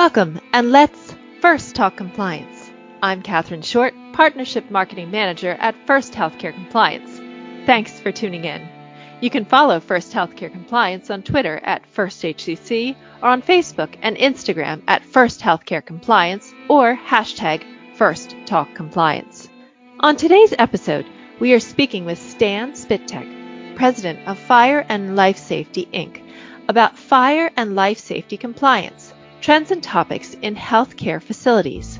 Welcome, and let's first talk compliance. I'm Katherine Short, Partnership Marketing Manager at First Healthcare Compliance. Thanks for tuning in. You can follow First Healthcare Compliance on Twitter at FirstHCC or on Facebook and Instagram at First Healthcare Compliance or hashtag First Talk Compliance. On today's episode, we are speaking with Stan Szpytek, President of Fire and Life Safety Inc., about fire and life safety compliance trends and topics in healthcare facilities.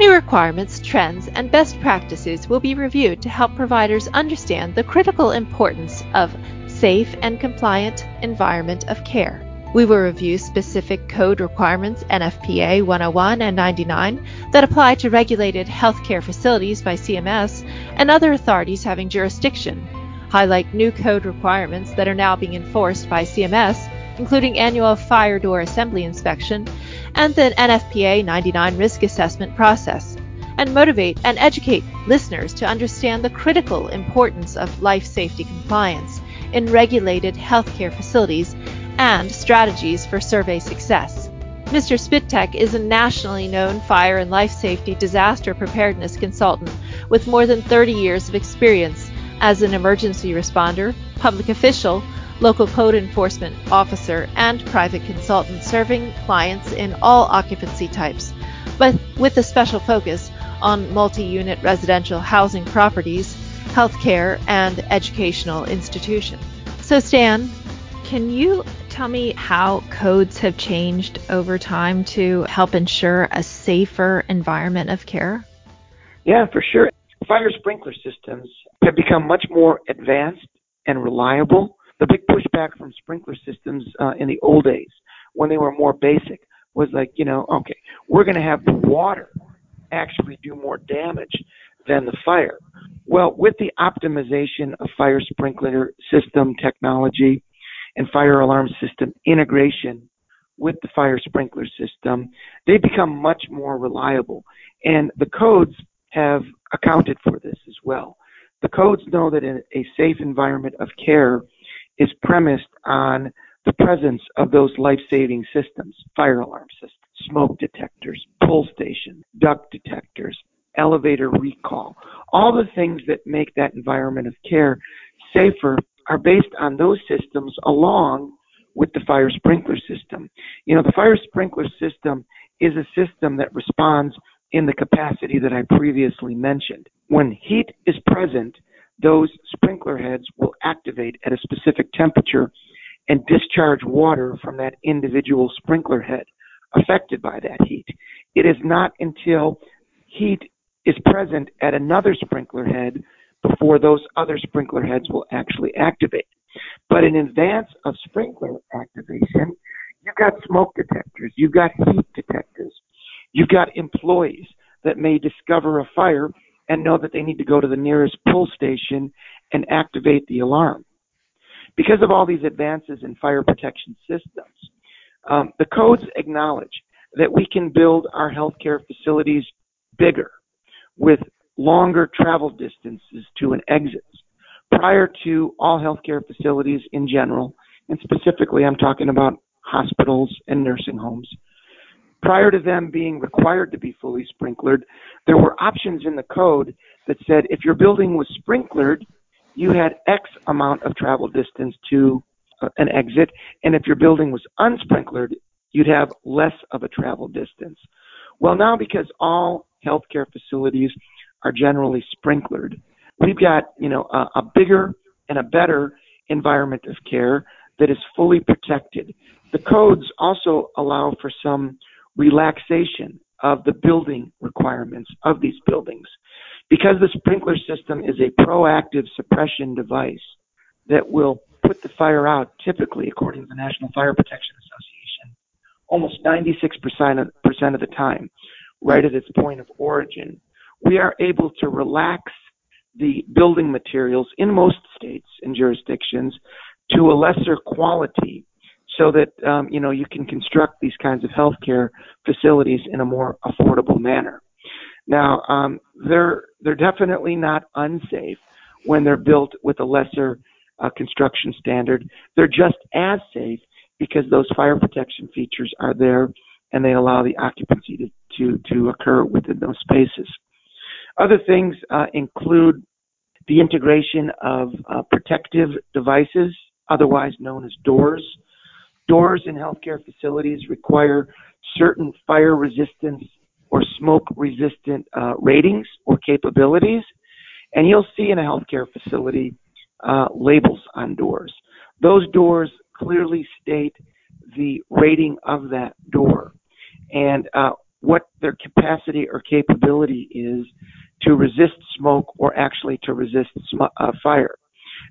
New requirements, trends, and best practices will be reviewed to help providers understand the critical importance of safe and compliant environment of care. We will review specific code requirements NFPA 101 and 99 that apply to regulated healthcare facilities by CMS and other authorities having jurisdiction, highlight new code requirements that are now being enforced by CMS including annual fire door assembly inspection and the NFPA 99 risk assessment process, and motivate and educate listeners to understand the critical importance of life safety compliance in regulated healthcare facilities and strategies for survey success. Mr. Szpytek is a nationally known fire and life safety disaster preparedness consultant with more than 30 years of experience as an emergency responder, public official, local code enforcement officer, and private consultant serving clients in all occupancy types, but with a special focus on multi unit residential housing properties, healthcare, and educational institutions. So, Stan, can you tell me how codes have changed over time to help ensure a safer environment of care? Yeah, for sure. Fire sprinkler systems have become much more advanced and reliable the big pushback from sprinkler systems uh, in the old days when they were more basic was like, you know, okay, we're going to have the water actually do more damage than the fire. Well, with the optimization of fire sprinkler system technology and fire alarm system integration with the fire sprinkler system, they become much more reliable. And the codes have accounted for this as well. The codes know that in a safe environment of care is premised on the presence of those life-saving systems, fire alarm systems, smoke detectors, pull stations, duct detectors, elevator recall. All the things that make that environment of care safer are based on those systems along with the fire sprinkler system. You know, the fire sprinkler system is a system that responds in the capacity that I previously mentioned. When heat is present, those sprinkler heads will activate at a specific temperature and discharge water from that individual sprinkler head affected by that heat. It is not until heat is present at another sprinkler head before those other sprinkler heads will actually activate. But in advance of sprinkler activation, you've got smoke detectors, you've got heat detectors, you've got employees that may discover a fire and know that they need to go to the nearest pull station and activate the alarm. Because of all these advances in fire protection systems, um, the codes acknowledge that we can build our healthcare facilities bigger with longer travel distances to an exit. Prior to all healthcare facilities in general, and specifically I'm talking about hospitals and nursing homes, prior to them being required to be fully sprinklered, there were options in the code that said if your building was sprinklered, you had X amount of travel distance to uh, an exit, and if your building was unsprinklered, you'd have less of a travel distance. Well, now because all healthcare facilities are generally sprinklered, we've got you know a, a bigger and a better environment of care that is fully protected. The codes also allow for some relaxation of the building requirements of these buildings. Because the sprinkler system is a proactive suppression device that will put the fire out, typically, according to the National Fire Protection Association, almost 96% of, the time, right at its point of origin, we are able to relax the building materials in most states and jurisdictions to a lesser quality so that um, you know you can construct these kinds of healthcare facilities in a more affordable manner. Now, um, they're they're definitely not unsafe when they're built with a lesser uh, construction standard. They're just as safe because those fire protection features are there and they allow the occupancy to, to, to occur within those spaces. Other things uh, include the integration of uh, protective devices, otherwise known as doors. Doors in healthcare facilities require certain fire resistance or smoke resistant uh, ratings or capabilities. And you'll see in a healthcare facility uh, labels on doors. Those doors clearly state the rating of that door and uh, what their capacity or capability is to resist smoke or actually to resist sm- uh, fire.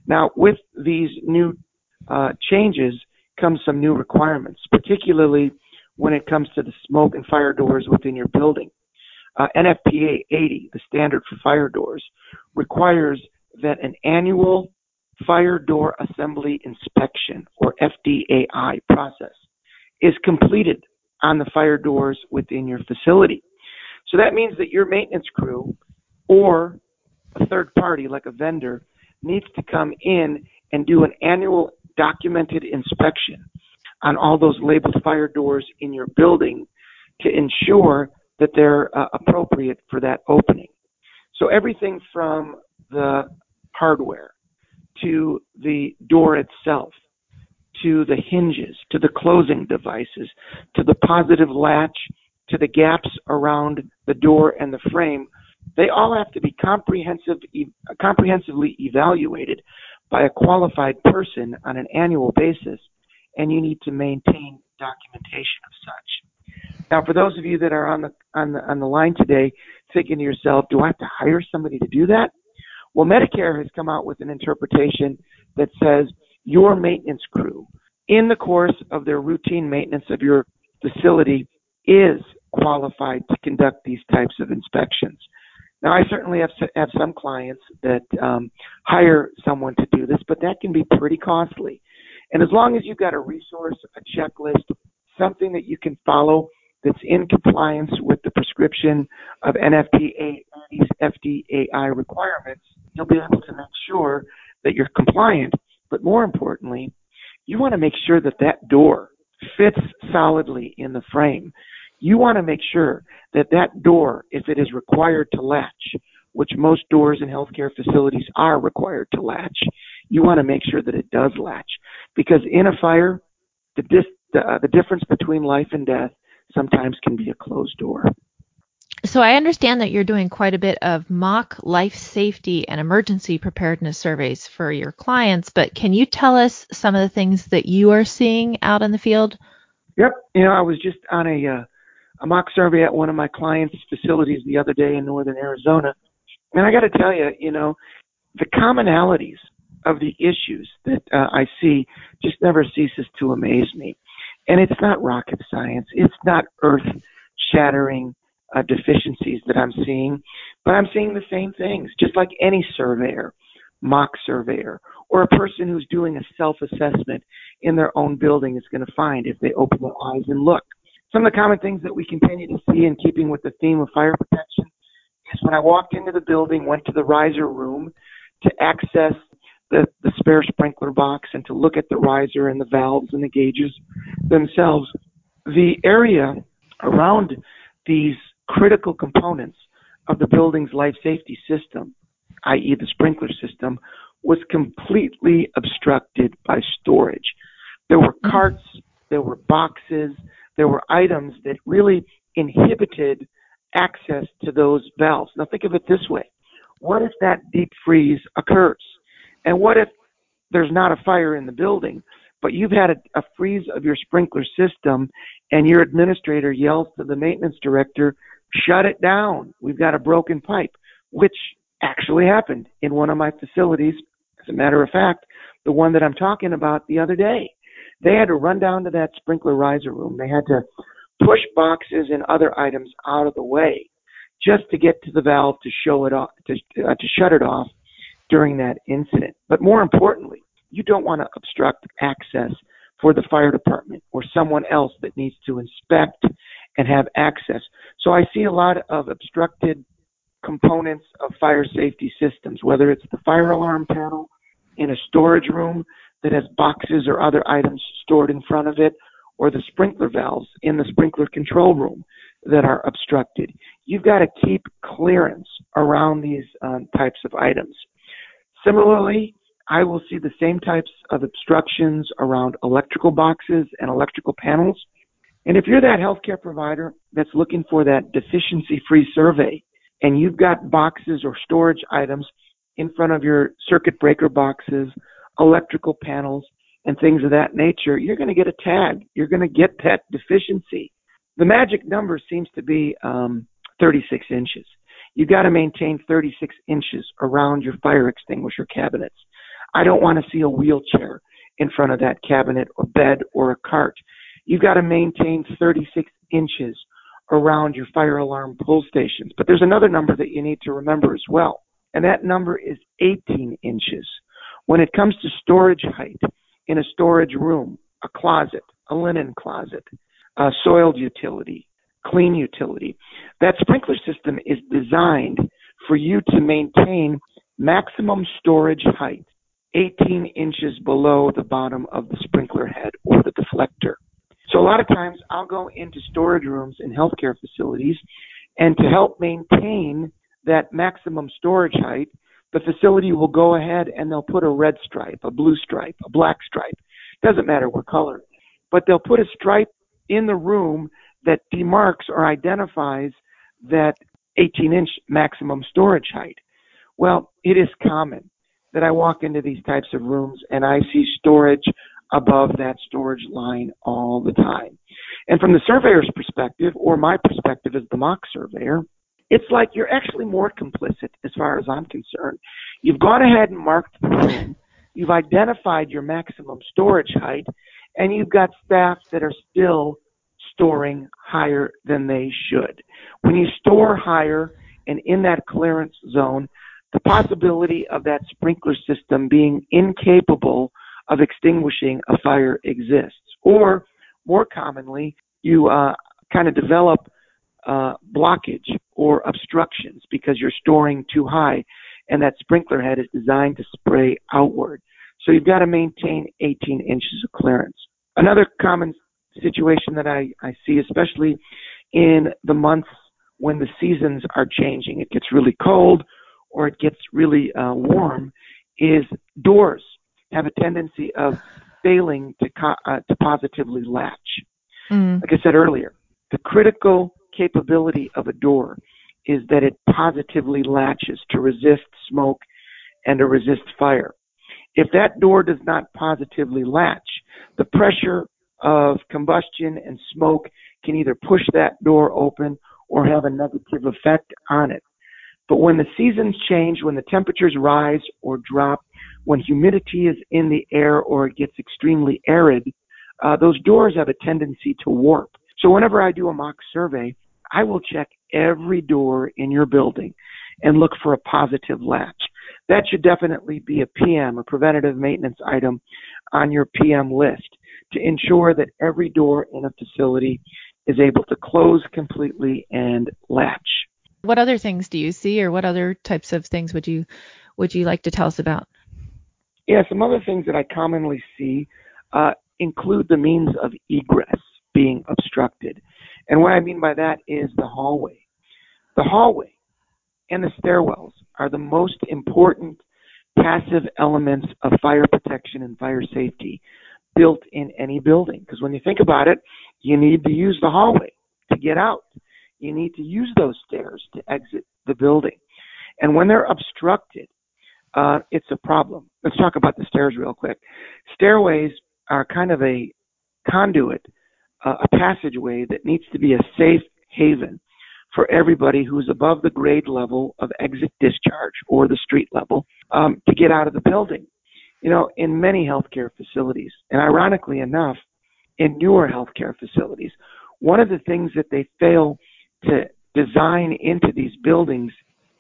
Now, with these new uh, changes comes some new requirements, particularly when it comes to the smoke and fire doors within your building. Uh, NFPA 80, the standard for fire doors, requires that an annual fire door assembly inspection or FDAI process is completed on the fire doors within your facility. So that means that your maintenance crew or a third party like a vendor needs to come in and do an annual documented inspection on all those labeled fire doors in your building to ensure that they're uh, appropriate for that opening. So everything from the hardware to the door itself to the hinges to the closing devices to the positive latch to the gaps around the door and the frame they all have to be comprehensive, comprehensively evaluated by a qualified person on an annual basis, and you need to maintain documentation of such. Now, for those of you that are on the on the on the line today, thinking to yourself, "Do I have to hire somebody to do that?" Well, Medicare has come out with an interpretation that says your maintenance crew, in the course of their routine maintenance of your facility, is qualified to conduct these types of inspections. Now, I certainly have have some clients that um, hire someone to do this, but that can be pretty costly. And as long as you've got a resource, a checklist, something that you can follow that's in compliance with the prescription of NFPA FDAI requirements, you'll be able to make sure that you're compliant. But more importantly, you want to make sure that that door fits solidly in the frame you want to make sure that that door, if it is required to latch, which most doors in healthcare facilities are required to latch, you want to make sure that it does latch. Because in a fire, the, dis- the, uh, the difference between life and death sometimes can be a closed door. So I understand that you're doing quite a bit of mock life safety and emergency preparedness surveys for your clients, but can you tell us some of the things that you are seeing out in the field? Yep. You know, I was just on a uh, a mock survey at one of my clients' facilities the other day in northern Arizona. And I got to tell you, you know, the commonalities of the issues that uh, I see just never ceases to amaze me. And it's not rocket science. It's not earth shattering uh, deficiencies that I'm seeing, but I'm seeing the same things, just like any surveyor, mock surveyor, or a person who's doing a self assessment in their own building is going to find if they open their eyes and look. Some of the common things that we continue to see in keeping with the theme of fire protection is when I walked into the building, went to the riser room to access the, the spare sprinkler box and to look at the riser and the valves and the gauges themselves. The area around these critical components of the building's life safety system, i.e., the sprinkler system, was completely obstructed by storage. There were mm-hmm. carts, there were boxes, there were items that really inhibited access to those valves. Now think of it this way. What if that deep freeze occurs? And what if there's not a fire in the building, but you've had a, a freeze of your sprinkler system and your administrator yells to the maintenance director, shut it down. We've got a broken pipe, which actually happened in one of my facilities. As a matter of fact, the one that I'm talking about the other day. They had to run down to that sprinkler riser room. They had to push boxes and other items out of the way just to get to the valve to show it off to, uh, to shut it off during that incident. But more importantly, you don't want to obstruct access for the fire department or someone else that needs to inspect and have access. So I see a lot of obstructed components of fire safety systems, whether it's the fire alarm panel in a storage room that has boxes or other items stored in front of it, or the sprinkler valves in the sprinkler control room that are obstructed. You've got to keep clearance around these um, types of items. Similarly, I will see the same types of obstructions around electrical boxes and electrical panels. And if you're that healthcare provider that's looking for that deficiency free survey and you've got boxes or storage items in front of your circuit breaker boxes, electrical panels, and things of that nature, you're going to get a tag. You're going to get that deficiency. The magic number seems to be um, 36 inches. You've got to maintain 36 inches around your fire extinguisher cabinets. I don't want to see a wheelchair in front of that cabinet or bed or a cart. You've got to maintain 36 inches around your fire alarm pull stations. But there's another number that you need to remember as well, and that number is 18 inches. When it comes to storage height in a storage room, a closet, a linen closet, a soiled utility, clean utility, that sprinkler system is designed for you to maintain maximum storage height 18 inches below the bottom of the sprinkler head or the deflector. So a lot of times I'll go into storage rooms in healthcare facilities and to help maintain that maximum storage height, the facility will go ahead and they'll put a red stripe, a blue stripe, a black stripe. Doesn't matter what color. But they'll put a stripe in the room that demarks or identifies that 18 inch maximum storage height. Well, it is common that I walk into these types of rooms and I see storage above that storage line all the time. And from the surveyor's perspective, or my perspective as the mock surveyor, it's like you're actually more complicit as far as I'm concerned. You've gone ahead and marked the room, you've identified your maximum storage height, and you've got staff that are still storing higher than they should. When you store higher and in that clearance zone, the possibility of that sprinkler system being incapable of extinguishing a fire exists. Or more commonly, you uh, kind of develop uh, blockage or obstructions because you're storing too high and that sprinkler head is designed to spray outward. So you've got to maintain 18 inches of clearance. Another common situation that I, I see, especially in the months when the seasons are changing, it gets really cold or it gets really uh, warm, is doors have a tendency of failing to co- uh, to positively latch. Mm. Like I said earlier, the critical capability of a door is that it positively latches to resist smoke and to resist fire. If that door does not positively latch, the pressure of combustion and smoke can either push that door open or have a negative effect on it. But when the seasons change, when the temperatures rise or drop, when humidity is in the air or it gets extremely arid, uh, those doors have a tendency to warp. So whenever I do a mock survey, I will check every door in your building and look for a positive latch. That should definitely be a PM, a preventative maintenance item on your PM list to ensure that every door in a facility is able to close completely and latch. What other things do you see, or what other types of things would you would you like to tell us about? Yeah, some other things that I commonly see uh, include the means of egress being obstructed, and what I mean by that is the hallway. The hallway and the stairwells are the most important passive elements of fire protection and fire safety built in any building. Because when you think about it, you need to use the hallway to get out you need to use those stairs to exit the building. And when they're obstructed, uh, it's a problem. Let's talk about the stairs real quick. Stairways are kind of a conduit, uh, a passageway that needs to be a safe haven for everybody who's above the grade level of exit discharge or the street level um, to get out of the building. You know, in many healthcare facilities, and ironically enough, in newer healthcare facilities, one of the things that they fail to design into these buildings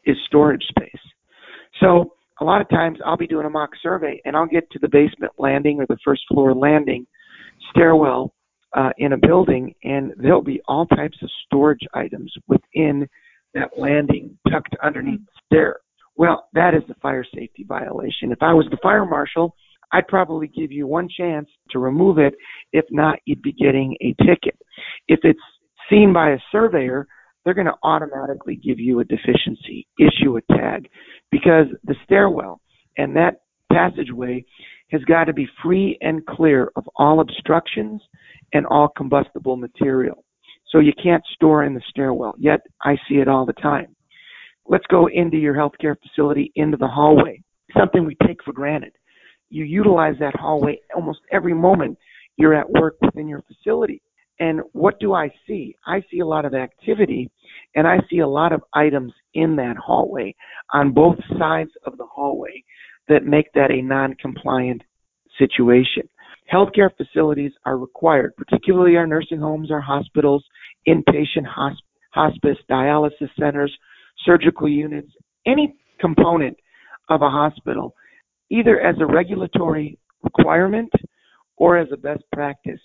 is storage space. So a lot of times I'll be doing a mock survey and I'll get to the basement landing or the first floor landing stairwell uh, in a building and there'll be all types of storage items within that landing tucked underneath the stair. Well, that is a fire safety violation. If I was the fire marshal, I'd probably give you one chance to remove it. If not, you'd be getting a ticket. If it's seen by a surveyor, they're going to automatically give you a deficiency, issue a tag, because the stairwell and that passageway has got to be free and clear of all obstructions and all combustible material. So you can't store in the stairwell. Yet I see it all the time. Let's go into your healthcare facility, into the hallway. Something we take for granted. You utilize that hallway almost every moment you're at work within your facility. And what do I see? I see a lot of activity and I see a lot of items in that hallway on both sides of the hallway that make that a non compliant situation. Healthcare facilities are required, particularly our nursing homes, our hospitals, inpatient hosp- hospice, dialysis centers, surgical units, any component of a hospital, either as a regulatory requirement or as a best practice,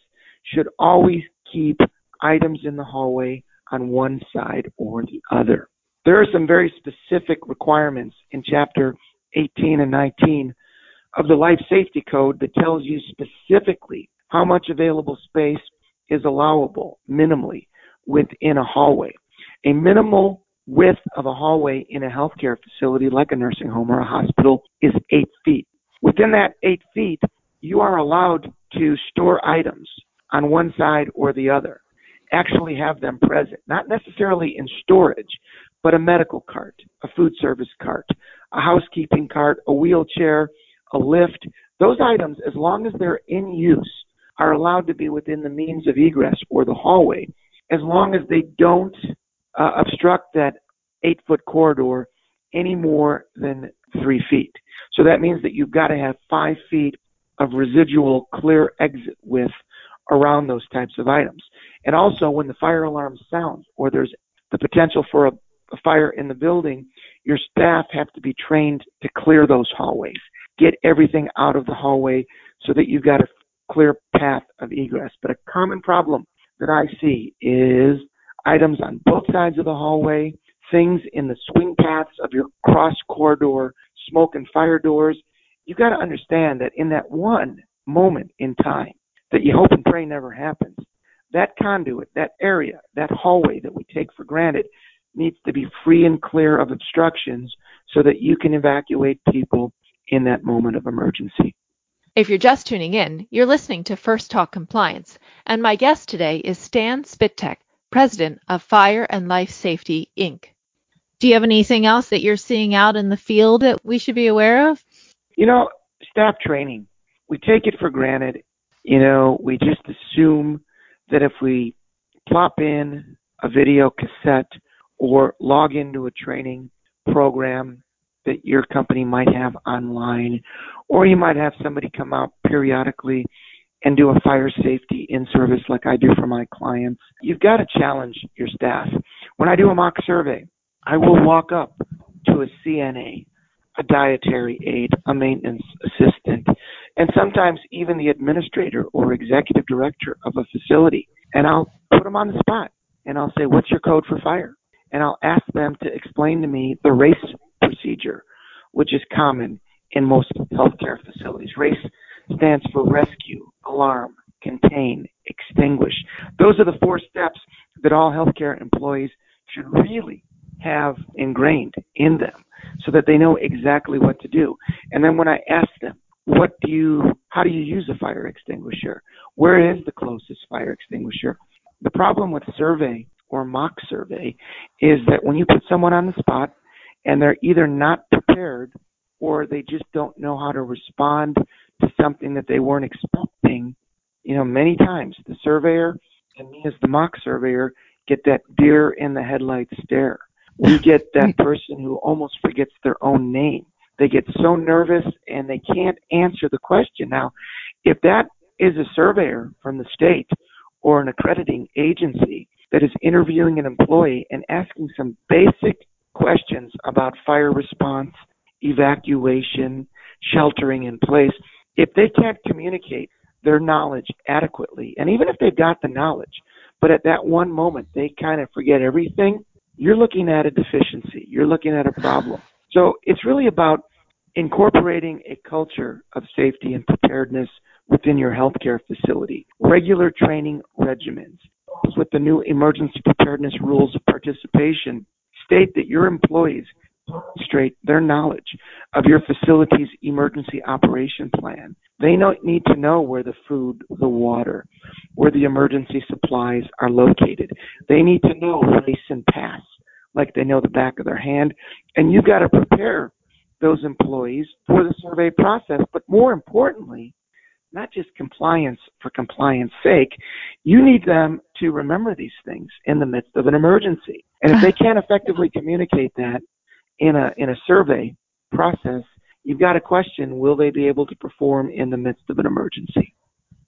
should always keep items in the hallway on one side or the other. There are some very specific requirements in chapter 18 and 19 of the Life Safety Code that tells you specifically how much available space is allowable minimally within a hallway. A minimal width of a hallway in a healthcare facility like a nursing home or a hospital is eight feet. Within that eight feet, you are allowed to store items on one side or the other. Actually have them present, not necessarily in storage, but a medical cart, a food service cart, a housekeeping cart, a wheelchair, a lift. Those items, as long as they're in use, are allowed to be within the means of egress or the hallway, as long as they don't uh, obstruct that eight foot corridor any more than three feet. So that means that you've got to have five feet of residual clear exit width around those types of items. And also, when the fire alarm sounds or there's the potential for a, a fire in the building, your staff have to be trained to clear those hallways, get everything out of the hallway so that you've got a clear path of egress. But a common problem that I see is items on both sides of the hallway, things in the swing paths of your cross corridor, smoke and fire doors. You've got to understand that in that one moment in time, that you hope and pray never happens. That conduit, that area, that hallway that we take for granted needs to be free and clear of obstructions so that you can evacuate people in that moment of emergency. If you're just tuning in, you're listening to First Talk Compliance, and my guest today is Stan Szpytek, President of Fire and Life Safety, Inc. Do you have anything else that you're seeing out in the field that we should be aware of? You know, staff training. We take it for granted you know, we just assume that if we plop in a video cassette or log into a training program that your company might have online, or you might have somebody come out periodically and do a fire safety in service like I do for my clients. You've got to challenge your staff. When I do a mock survey, I will walk up to a CNA, a dietary aide, a maintenance assistant, and sometimes even the administrator or executive director of a facility. And I'll put them on the spot and I'll say, What's your code for fire? And I'll ask them to explain to me the RACE procedure, which is common in most healthcare facilities. RACE stands for rescue, alarm, contain, extinguish. Those are the four steps that all healthcare employees should really have ingrained in them so that they know exactly what to do. And then when I ask them, what do you how do you use a fire extinguisher where is the closest fire extinguisher the problem with survey or mock survey is that when you put someone on the spot and they're either not prepared or they just don't know how to respond to something that they weren't expecting you know many times the surveyor and me as the mock surveyor get that deer in the headlights stare we get that person who almost forgets their own name they get so nervous and they can't answer the question. Now, if that is a surveyor from the state or an accrediting agency that is interviewing an employee and asking some basic questions about fire response, evacuation, sheltering in place, if they can't communicate their knowledge adequately, and even if they've got the knowledge, but at that one moment they kind of forget everything, you're looking at a deficiency. You're looking at a problem. So it's really about incorporating a culture of safety and preparedness within your healthcare facility, regular training regimens. With the new emergency preparedness rules of participation, state that your employees demonstrate their knowledge of your facility's emergency operation plan. They need to know where the food, the water, where the emergency supplies are located. They need to know race and pass like they know the back of their hand. And you've got to prepare those employees for the survey process. But more importantly, not just compliance for compliance sake, you need them to remember these things in the midst of an emergency. And if they can't effectively communicate that in a in a survey process, you've got to question will they be able to perform in the midst of an emergency?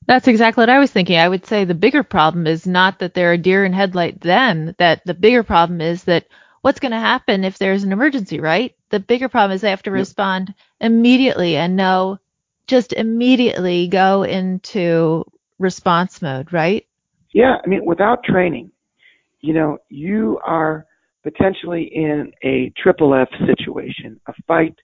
That's exactly what I was thinking. I would say the bigger problem is not that they're a deer in headlight then, that the bigger problem is that what's going to happen if there's an emergency, right? The bigger problem is they have to respond immediately and know just immediately go into response mode, right? Yeah, I mean, without training, you know, you are potentially in a triple F situation, a fight,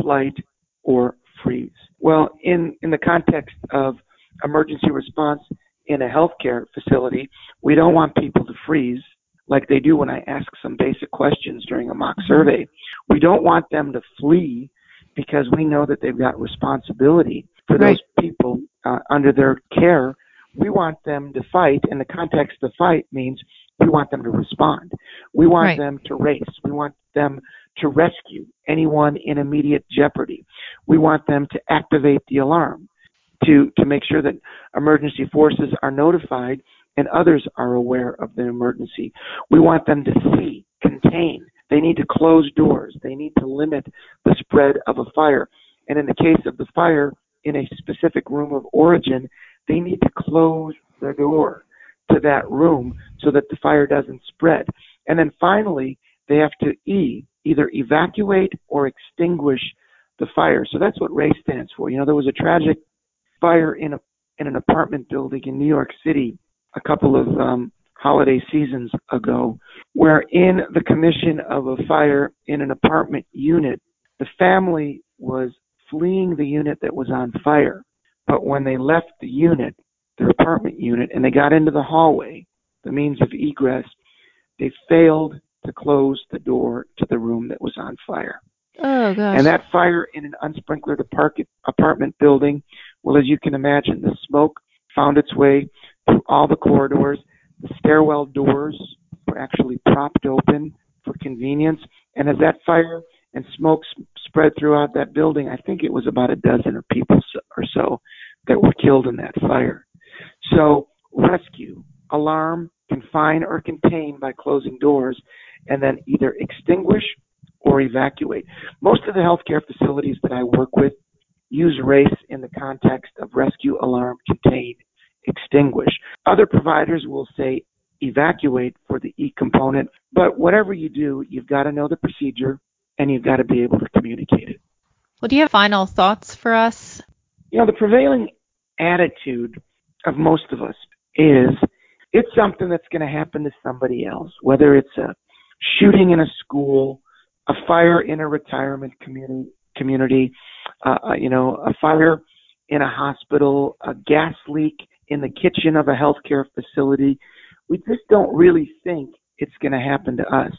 flight, or freeze. Well, in, in the context of emergency response in a healthcare facility, we don't want people to freeze like they do when I ask some basic questions during a mock mm-hmm. survey. We don't want them to flee because we know that they've got responsibility for those people uh, under their care. We want them to fight, and the context of fight means we want them to respond. We want right. them to race. We want them to rescue anyone in immediate jeopardy. We want them to activate the alarm to, to make sure that emergency forces are notified and others are aware of the emergency. We want them to C, contain. They need to close doors. They need to limit the spread of a fire. And in the case of the fire in a specific room of origin, they need to close the door to that room so that the fire doesn't spread. And then finally, they have to E, either evacuate or extinguish the fire. So that's what RACE stands for. You know, there was a tragic fire in a in an apartment building in New York City a couple of um, holiday seasons ago, where in the commission of a fire in an apartment unit, the family was fleeing the unit that was on fire. But when they left the unit, their apartment unit, and they got into the hallway, the means of egress, they failed to close the door to the room that was on fire. Oh gosh. And that fire in an unsprinklered apartment building, well, as you can imagine, the smoke found its way through all the corridors. The stairwell doors were actually propped open for convenience. And as that fire and smoke spread throughout that building, I think it was about a dozen or people or so that were killed in that fire. So rescue, alarm, confine or contain by closing doors, and then either extinguish or evacuate. Most of the healthcare facilities that I work with use RACE in the context of rescue, alarm, contain, extinguish. Other providers will say evacuate for the E component, but whatever you do, you've got to know the procedure and you've got to be able to communicate it. Well, do you have final thoughts for us? You know, the prevailing attitude of most of us is it's something that's going to happen to somebody else, whether it's a shooting in a school, a fire in a retirement community, community, uh, uh you know, a fire in a hospital, a gas leak in the kitchen of a healthcare facility. We just don't really think it's going to happen to us.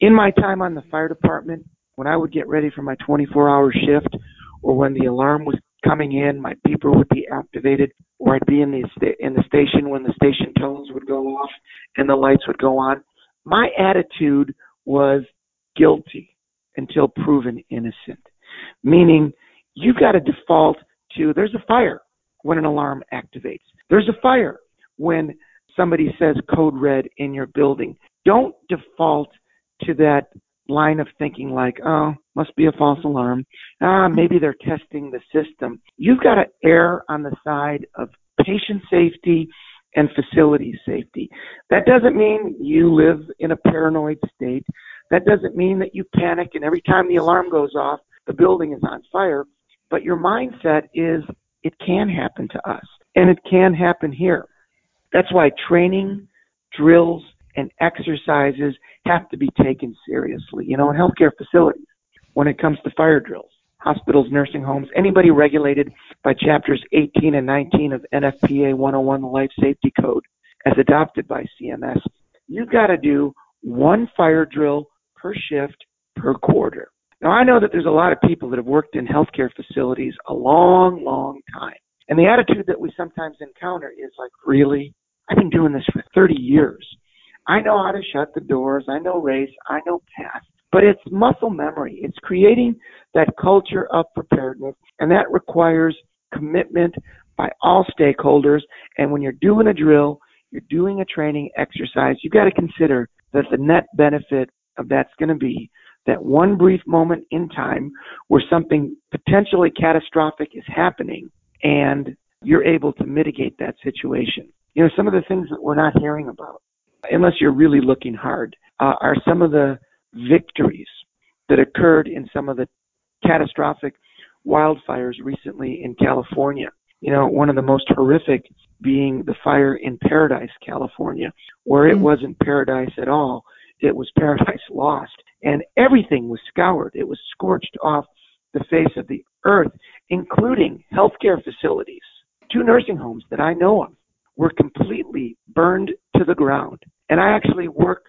In my time on the fire department, when I would get ready for my 24 hour shift or when the alarm was coming in, my beeper would be activated, or I'd be in the sta- in the station when the station tones would go off and the lights would go on. My attitude was guilty until proven innocent, meaning you've got to default to there's a fire when an alarm activates. There's a fire when somebody says code red in your building. Don't default to that line of thinking like, oh, must be a false alarm. Ah, maybe they're testing the system. You've got to err on the side of patient safety and facility safety. That doesn't mean you live in a paranoid state. That doesn't mean that you panic and every time the alarm goes off, the building is on fire. But your mindset is it can happen to us and it can happen here. That's why training, drills, and exercises have to be taken seriously. You know, in healthcare facilities, when it comes to fire drills, hospitals, nursing homes, anybody regulated by chapters 18 and 19 of NFPA 101, the Life Safety Code, as adopted by CMS, you've got to do one fire drill per shift per quarter. Now, I know that there's a lot of people that have worked in healthcare facilities a long, long time. And the attitude that we sometimes encounter is like, really? I've been doing this for 30 years. I know how to shut the doors. I know race. I know PASS. But it's muscle memory. It's creating that culture of preparedness, and that requires commitment by all stakeholders. And when you're doing a drill, you're doing a training exercise, you've got to consider that the net benefit of that's going to be that one brief moment in time where something potentially catastrophic is happening and you're able to mitigate that situation. You know, some of the things that we're not hearing about, unless you're really looking hard, uh, are some of the victories that occurred in some of the catastrophic wildfires recently in California. You know, one of the most horrific being the fire in Paradise, California, where it mm-hmm. wasn't paradise at all. It was paradise lost. And everything was scoured. It was scorched off the face of the earth, including healthcare facilities. Two nursing homes that I know of were completely burned to the ground. And I actually work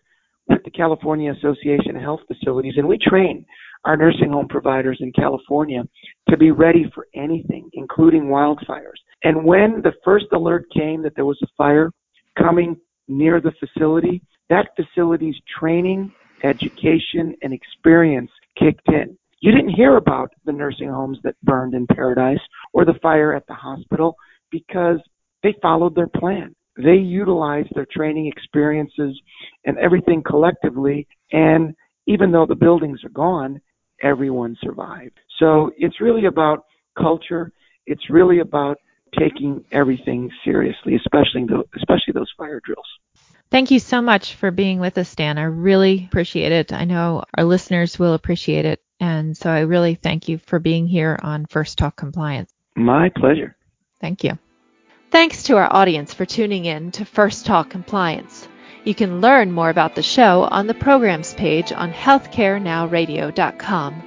with the California Association of Health Facilities, and we train our nursing home providers in California to be ready for anything, including wildfires. And when the first alert came that there was a fire coming near the facility, that facility's training, education, and experience kicked in. You didn't hear about the nursing homes that burned in Paradise or the fire at the hospital because they followed their plan they utilized their training experiences and everything collectively. And even though the buildings are gone, everyone survived. So it's really about culture. It's really about taking everything seriously, especially the, especially those fire drills. Thank you so much for being with us, Dan. I really appreciate it. I know our listeners will appreciate it. And so I really thank you for being here on First Talk Compliance. My pleasure. Thank you. Thanks to our audience for tuning in to First Talk Compliance. You can learn more about the show on the programs page on healthcarenowradio.com.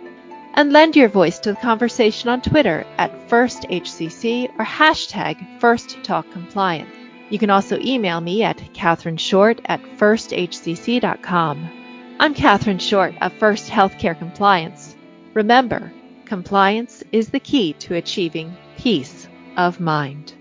And lend your voice to the conversation on Twitter at FirstHCC or hashtag FirstTalkCompliance. You can also email me at Catherine Short at FirstHCC.com. I'm Catherine Short of First Healthcare Compliance. Remember, compliance is the key to achieving peace of mind.